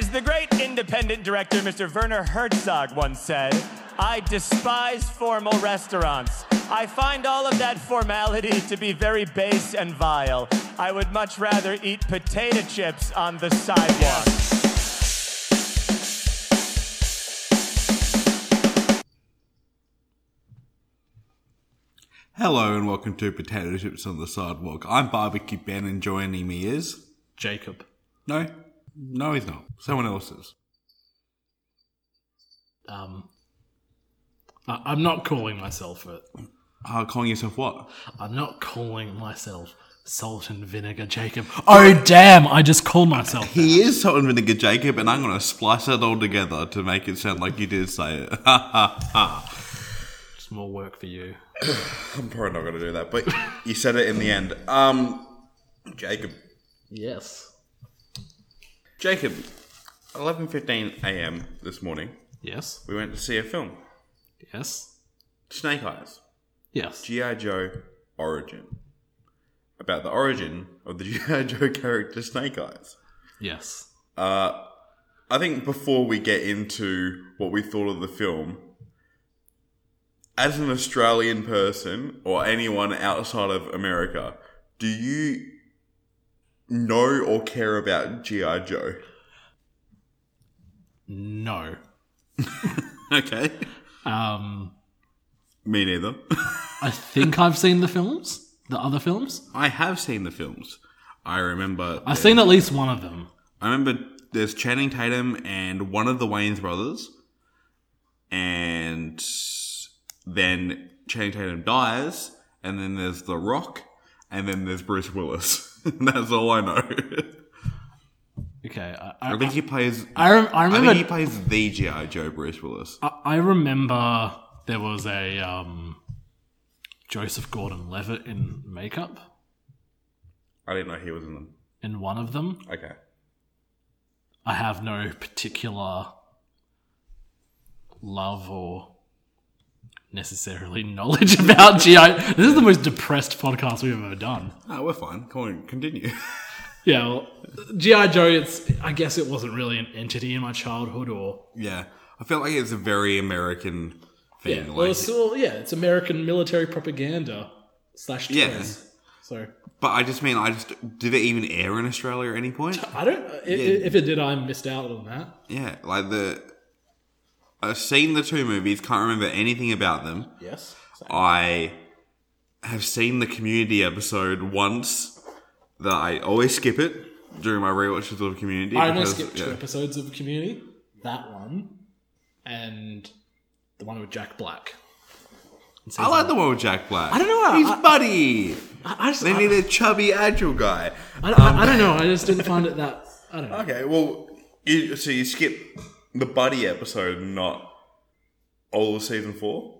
As the great independent director Mr. Werner Herzog once said, I despise formal restaurants. I find all of that formality to be very base and vile. I would much rather eat potato chips on the sidewalk. Hello and welcome to Potato Chips on the Sidewalk. I'm Barbecue Ben and joining me is. Jacob. No, no, he's not. Someone else is. Um, I, I'm not calling myself it. Uh, calling yourself what? I'm not calling myself salt and vinegar Jacob. Oh damn! I just called myself. He is Salt and Vinegar Jacob, and I'm going to splice it all together to make it sound like you did say it. Ha ha ha. It's more work for you. I'm probably not going to do that, but you said it in the end. Um, Jacob. Yes. Jacob, 11.15 a.m. this morning, Yes. we went to see a film. Yes. Snake Eyes. Yes. G.I. Joe Origin. About the origin of the G.I. Joe character Snake Eyes. Yes. Uh, I think before we get into what we thought of the film, as an Australian person or anyone outside of America, do you know or care about G.I. Joe? No. Okay. Um, Me neither. I think I've seen the films. The other films. I have seen the films. I remember. I've seen at least one of them. I remember there's Channing Tatum and one of the Wayans brothers, and then Channing Tatum dies, and then there's The Rock, and then there's Bruce Willis. That's all I know. Okay. I, I I, think he plays. I, rem- I I remember. think he plays the GI Joe Bruce Willis. I, I remember there was a um, Joseph Gordon-Levitt in makeup I didn't know he was in them. in one of them. Okay. I have no particular love or necessarily knowledge about GI. This is the most depressed podcast we've ever done. Oh, we're fine. Come on, continue. Yeah, well, GI Joe. It's I guess it wasn't really an entity in my childhood, or yeah, I feel like it's a very American thing. yeah, like, well, it's, well, yeah, it's American military propaganda slash toys. Yeah. So but I just mean, I just did it even air in Australia at any point? I don't. i- i If it did, I missed out on that. Yeah, like the. I've seen the two movies, can't remember anything about them. Yes. So- I have seen the community episode once that I always skip it during my rewatches of community. I only skipped two yeah. episodes of Community. That one, and the one with Jack Black. I like the one with Jack Black. I don't know, He's I- buddy. I, I just, They I, need a chubby, agile guy. I, I, I don't know. I just didn't find it that. I don't know. Okay, well, you, so you skip the buddy episode, not all of season four.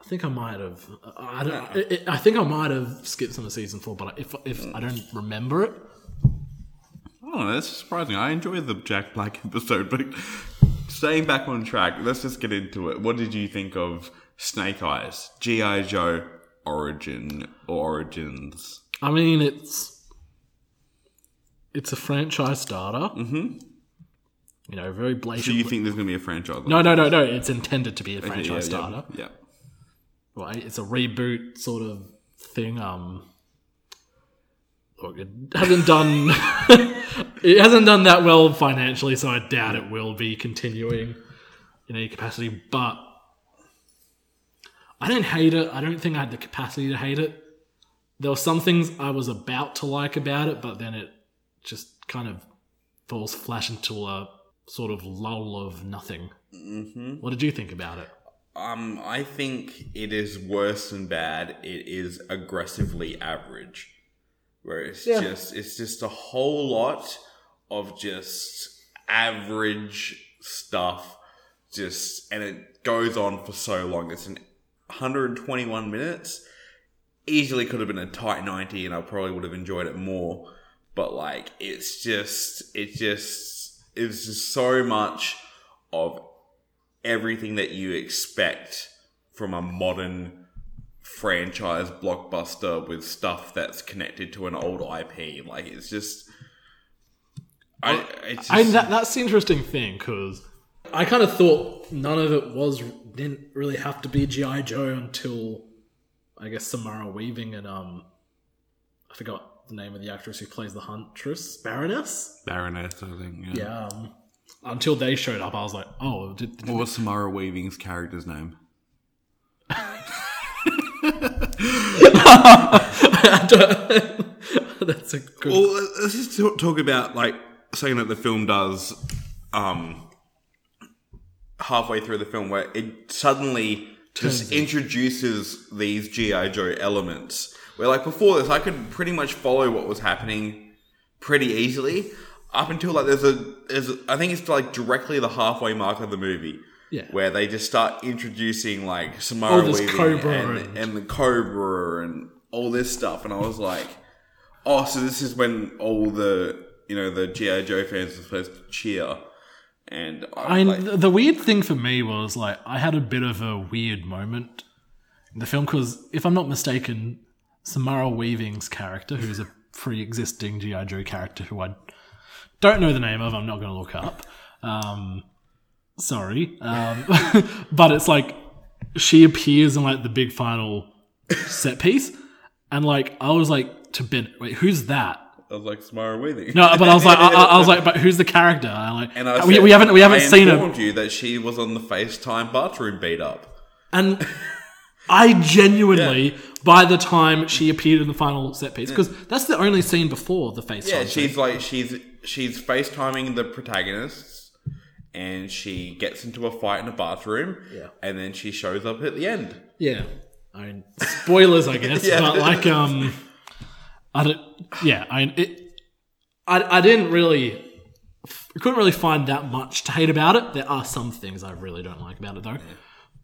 I think I might have. I I don't. I, I think I might have skipped some of season four, but if if I don't remember it, I don't know. That's surprising. I enjoyed the Jack Black episode, but staying back on track, let's just get into it. What did you think of Snake Eyes, GI Joe Origin or Origins? I mean it's it's a franchise starter. Mm-hmm. You know, very blatant. Do you think there's going to be a franchise? no, no, no, no. It's intended to be a Okay, franchise yeah, starter. Yeah, Well, it's a reboot sort of thing. Um, look, it hasn't done it hasn't done that well financially, so I doubt it will be continuing in any capacity. But I don't hate it. I don't think I had the capacity to hate it. There were some things I was about to like about it, but then it just kind of falls flash into a sort of lull of nothing. Mm-hmm. What did you think about it? Um, I think it is worse than bad. It is aggressively average, where it's Yeah. just it's just a whole lot of just average stuff. Just and it goes on for so long. It's an 121 minutes. Easily could have been a tight 90, and I probably would have enjoyed it more. But like, it's just it just it's just so much of everything that you expect from a modern franchise blockbuster with stuff that's connected to an old IP. Like it's just I, it's I just- that, that's the interesting thing because I kind of thought none of it was didn't really have to be GI Joe until I guess Samara Weaving and um I forgot the name of the actress who plays the Huntress Baroness. Baroness, I think. Yeah. Yeah. Um, until they showed up, I was like, oh, did, did- What was Samara Weaving's character's name? that's a good. Well, let's just talk, talk about like saying that the film does um, halfway through the film, where it suddenly just Turns it. introduces these GI Joe elements. Where like before this, I could pretty much follow what was happening pretty easily up until like there's a there's a, I think it's like directly the halfway mark of the movie. Yeah. Where they just start introducing like Samara Weaving Cobra and, and- and the Cobra and all this stuff, and I was like, oh, so this is when all the you know the GI Joe fans are supposed to cheer, and I, I mean, like, the, the weird thing for me was like I had a bit of a weird moment in the film because if I'm not mistaken, Samara Weaving's character, who's a pre-existing GI Joe character who I don't know the name of, I'm not going to look up. Um, sorry, um, but it's like she appears in like the big final set piece, and like I was like to Ben, wait, who's that? I was like Samara Weaving. No, but I was like, I, I- was like, but who's the character? I like, and I we, said- we haven't we haven't I seen her. informed you that she was on the FaceTime bathroom beat up. And I genuinely, by the time she appeared in the final set piece, because that's the only scene before the face. Yeah, she's like she's she's FaceTiming the protagonists, and she gets into a fight in a bathroom. Yeah. and then she shows up at the end. yeah. I mean, spoilers, I guess, Yeah. but like, um, I don't. Yeah, I it. I I didn't really. I couldn't really find that much to hate about it. There are some things I really don't like about it though,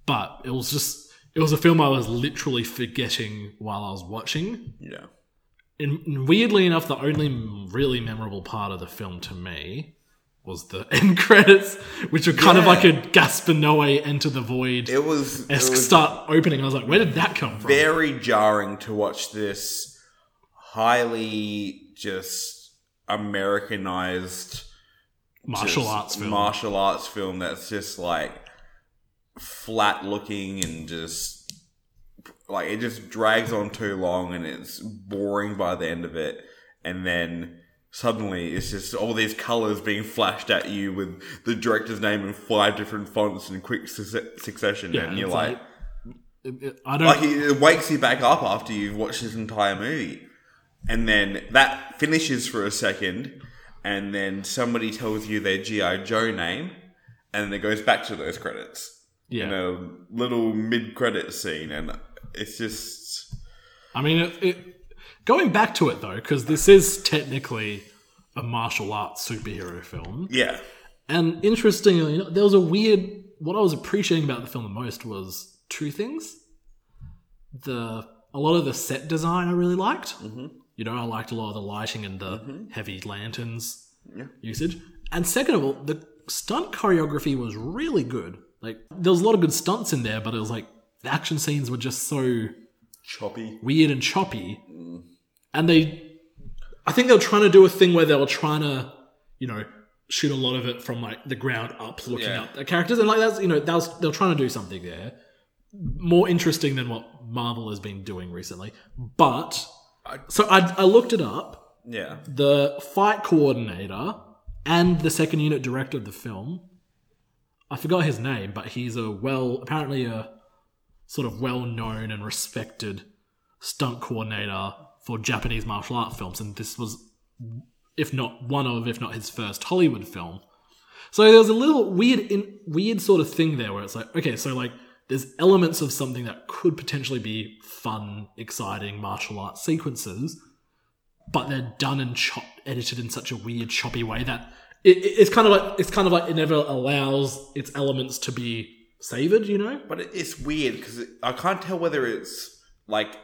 but it was just. It was a film I was literally forgetting while I was watching. Yeah, And weirdly enough, the only really memorable part of the film to me was the end credits, which were kind of like a Gaspar Noé Enter the Void it was, it esque was start opening. I was like, where did that come from? very jarring to watch this highly just Americanized Martial just arts film. martial arts film that's just like flat looking and just like it just drags on too long and it's boring by the end of it. And then suddenly it's just all these colors being flashed at you with the director's name in five different fonts in quick suc- succession. Yeah, and you're like, it- I don't. like it it wakes you back up after you've watched this entire movie. And then that finishes for a second. And then somebody tells you their gi joe name. And then it goes back to those credits yeah. in a little mid-credit scene and it's just I mean, it, it, going back to it though, because this is technically a martial arts superhero film. yeah And interestingly, you know, there was a weird. What I was appreciating about the film the most was two things. The a lot of the set design I really liked. Mm-hmm. You know, I liked a lot of the lighting and the heavy lanterns usage. And second of all, the stunt choreography was really good. Like there was a lot of good stunts in there, but it was like the action scenes were just so choppy weird and choppy. And they, I think they were trying to do a thing where they were trying to, you know, shoot a lot of it from like the ground up, looking Yeah. up at characters, and like that's you know that was they were trying to do something there more interesting than what Marvel has been doing recently. But so I, I looked it up. yeah The fight coordinator and the second unit director of the film, I forgot his name, but he's a well, apparently a sort of well known and respected stunt coordinator for Japanese martial art films, and this was, if not one of, if not his first Hollywood film. So there was a little weird, in, weird sort of thing there where it's like, okay, so like there's elements of something that could potentially be fun, exciting martial arts sequences, but they're done and chop, edited in such a weird, choppy way that it, it- it's kind of like it's kind of like it never allows its elements to be savored. You know? but it- it's weird because i can't tell whether it's like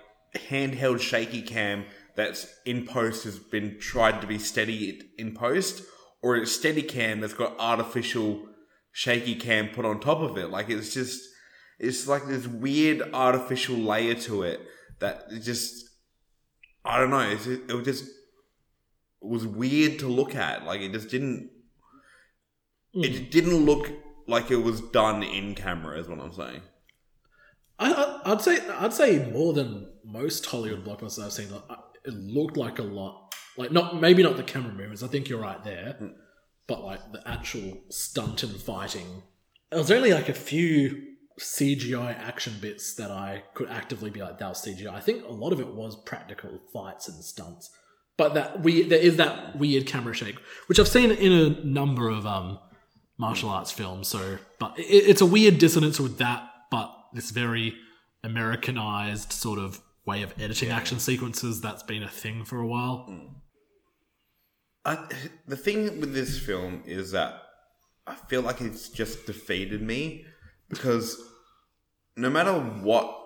handheld shaky cam that's in post has been tried to be steady in post or it's steady cam that's got artificial shaky cam put on top of it like it's just it's like this weird artificial layer to it that it just i don't know it, it just was weird to look at. Like it just didn't. Hmm. It just didn't look like it was done in camera. Is what I'm saying. I, I'd say I'd say more than most Hollywood blockbusters I've seen. uh, It looked like a lot, like not maybe not the camera movements. I think you're right there, but like the actual stunt and fighting. There was only like a few CGI action bits that I could actively be like that was CGI. I think a lot of it was practical fights and stunts, but that we there is that weird camera shake, which I've seen in a number of um martial arts films. So, but it, it's a weird dissonance with that, but this very Americanized sort of way of editing action sequences that's been a thing for a while. I, the thing with this film is that I feel like it's just defeated me because no matter what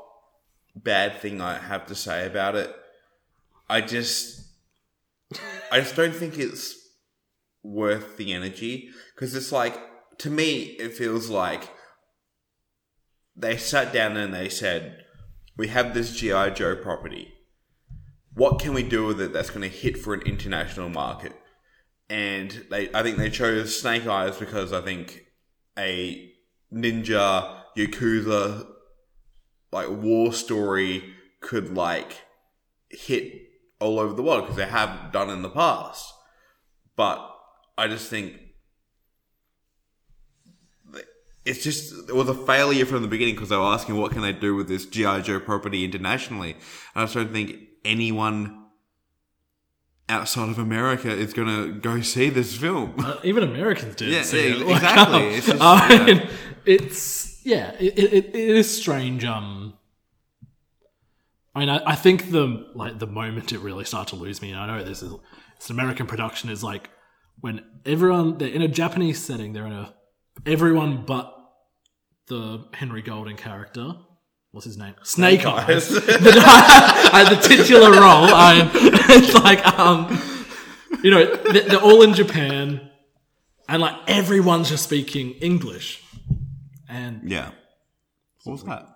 bad thing I have to say about it, I just I just don't think it's worth the energy because it's like to me it feels like they sat down and they said we have this GI Joe property what can we do with it that's going to hit for an international market? And they, I think they chose Snake Eyes because I think a ninja yakuza like war story could like hit all over the world because they have done in the past. But I just think it's just it was a failure from the beginning because they were asking what can they do with this GI Joe property internationally, and I just don't think anyone outside of America is going to go see this film. Uh, even Americans did. Yeah, see yeah, it. Like, exactly. um, It's just- I yeah. it's yeah, it, it, it is strange. Um, I mean, I, I think the like the moment it really started to lose me, and I know this is it's an American production, is like when everyone they're in a Japanese setting, they're in a everyone but the Henry Golding character. What's his name? Snake Eyes. the, uh, the titular role. I, it's like um, you know, they're, they're all in Japan, and like everyone's just speaking English. And yeah. What was that?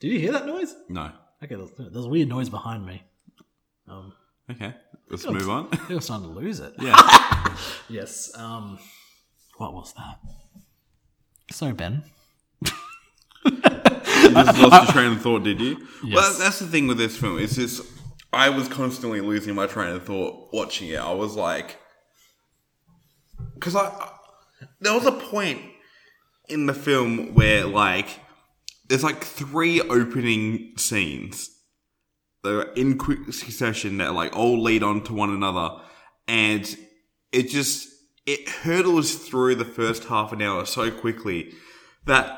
did you hear that noise? No. Okay, there's, weird noise behind me. Um, Okay. Let's move on. I think I'm starting to lose it. Yeah. Yes. Um, what was that? Sorry, Ben. you just lost your train of thought, did you? Yes. Well, that's the thing with this film. Is this? I was constantly losing my train of thought watching it. I was like, because I, I- there was a point in the film where like there's like three opening scenes that are in quick succession that like all lead on to one another, and it just it hurdles through the first half an hour so quickly that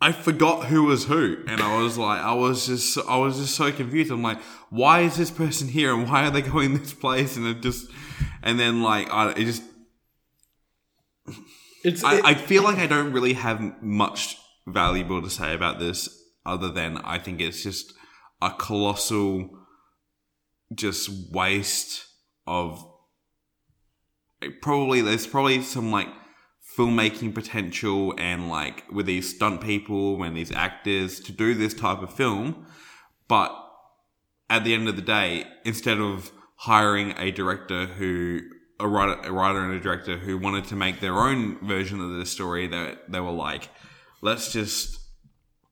I forgot who was who, and I was like, I was just, I was just so confused. I'm like, why is this person here, and why are they going this place? And it just, and then like, I, it just, It's I, it- I feel like I don't really have much valuable to say about this, other than I think it's just a colossal, just waste of. Probably there's probably some like filmmaking potential and like with these stunt people and these actors to do this type of film, but at the end of the day, instead of hiring a director who a writer, a writer and a director who wanted to make their own version of the story, they they were like, let's just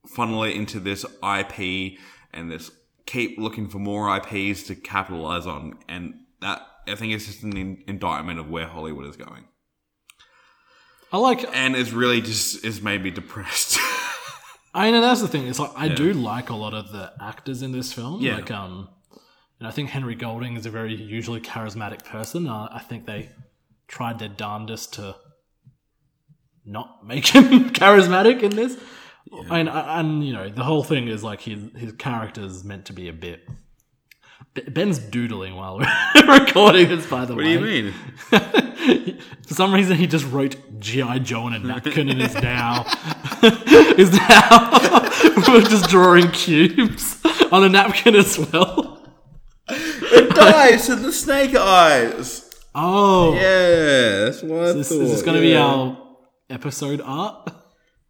funnel it into this IP and this keep looking for more IPs to capitalize on, and that I think it's just an in- indictment of where Hollywood is going, I like. and it's really just it's made me depressed. I know that's the thing. It's like I do like a lot of the actors in this film. Yeah. Like um, and I think Henry Golding is a very usually charismatic person. Uh, I think they tried their darndest to not make him charismatic in this. And and you know the whole thing is like his his character is meant to be a bit. Ben's doodling while we're recording this. By the what way, what do you mean? For some reason, he just wrote GI Joe on a napkin and is now is now we're just drawing cubes on a napkin as well. It dies to the snake eyes. Oh, Yeah, that's what I this, thought. is going to be our episode art?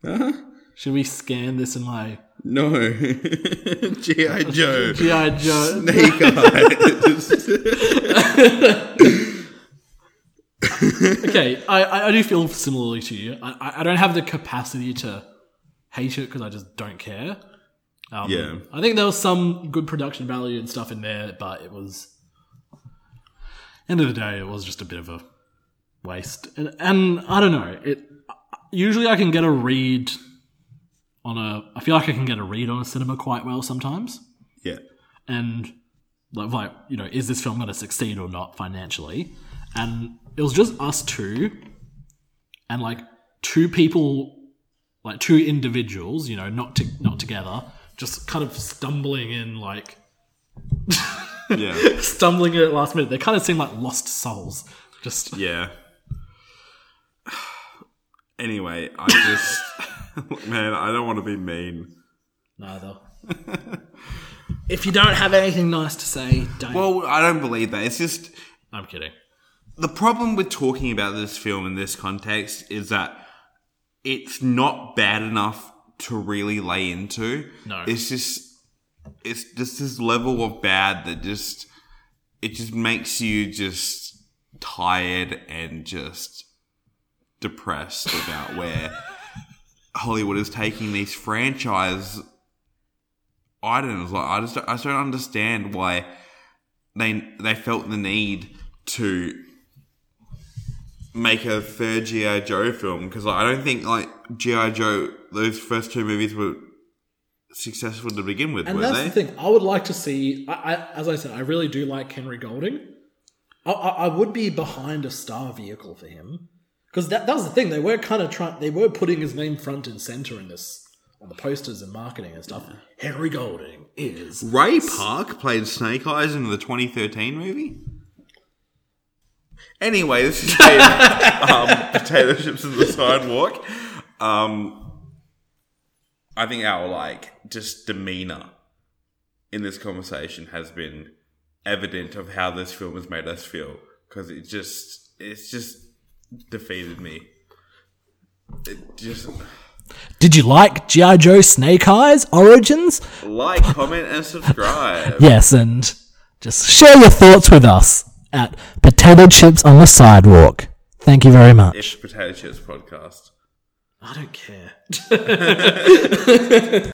Huh? Should we scan this in my No. G.I. Joe. GI Joe? Snake eyes. okay, I, I do feel similarly to you. I, I- I don't have the capacity to hate it because I just don't care. Um, Yeah. I think there was some good production value and stuff in there, but it was end of the day, it was just a bit of a waste. And, and I don't know. It usually I can get a read on a. I feel like I can get a read on a cinema quite well sometimes Yeah. and like, like you know, is this film going to succeed or not financially? And it was just us two, and like two people, like two individuals, you know, not to, not together, just kind of stumbling in, like Yeah. stumbling in at last minute. They kind of seem like lost souls. Just Yeah. Anyway, I just man, I don't want to be mean. neither. if you don't have anything nice to say, don't. Well, I don't believe that. It's just I'm kidding. the problem with talking about this film in this context is that it's not bad enough to really lay into. No. It's just it's just this level of bad that just it just makes you just tired and just depressed about where Hollywood is taking these franchise items. Like I just I just don't understand why they they felt the need to make a third GI Joe film because like, I don't think like GI Joe those first two movies were successful to begin with, And were that's they? the thing. I would like to see. I, I, as I said, I really do like Henry Golding. I, I, I would be behind a star vehicle for him because that, that was the thing. They were kind of trying. They were putting his name front and center in this on the posters and marketing and stuff. Henry Golding is Ray Park played Snake Eyes in the 2013 movie. Anyway, this is been, um, potato chips in the sidewalk. Um, I think our like just demeanor in this conversation has been evident of how this film has made us feel because it just it's just defeated me. It just Did you like GI Joe Snake Eyes Origins? like, comment, and subscribe. Yes, and just share your thoughts with us at Potato Chips on the Sidewalk. Thank you very much. It's Potato Chips podcast. I don't care.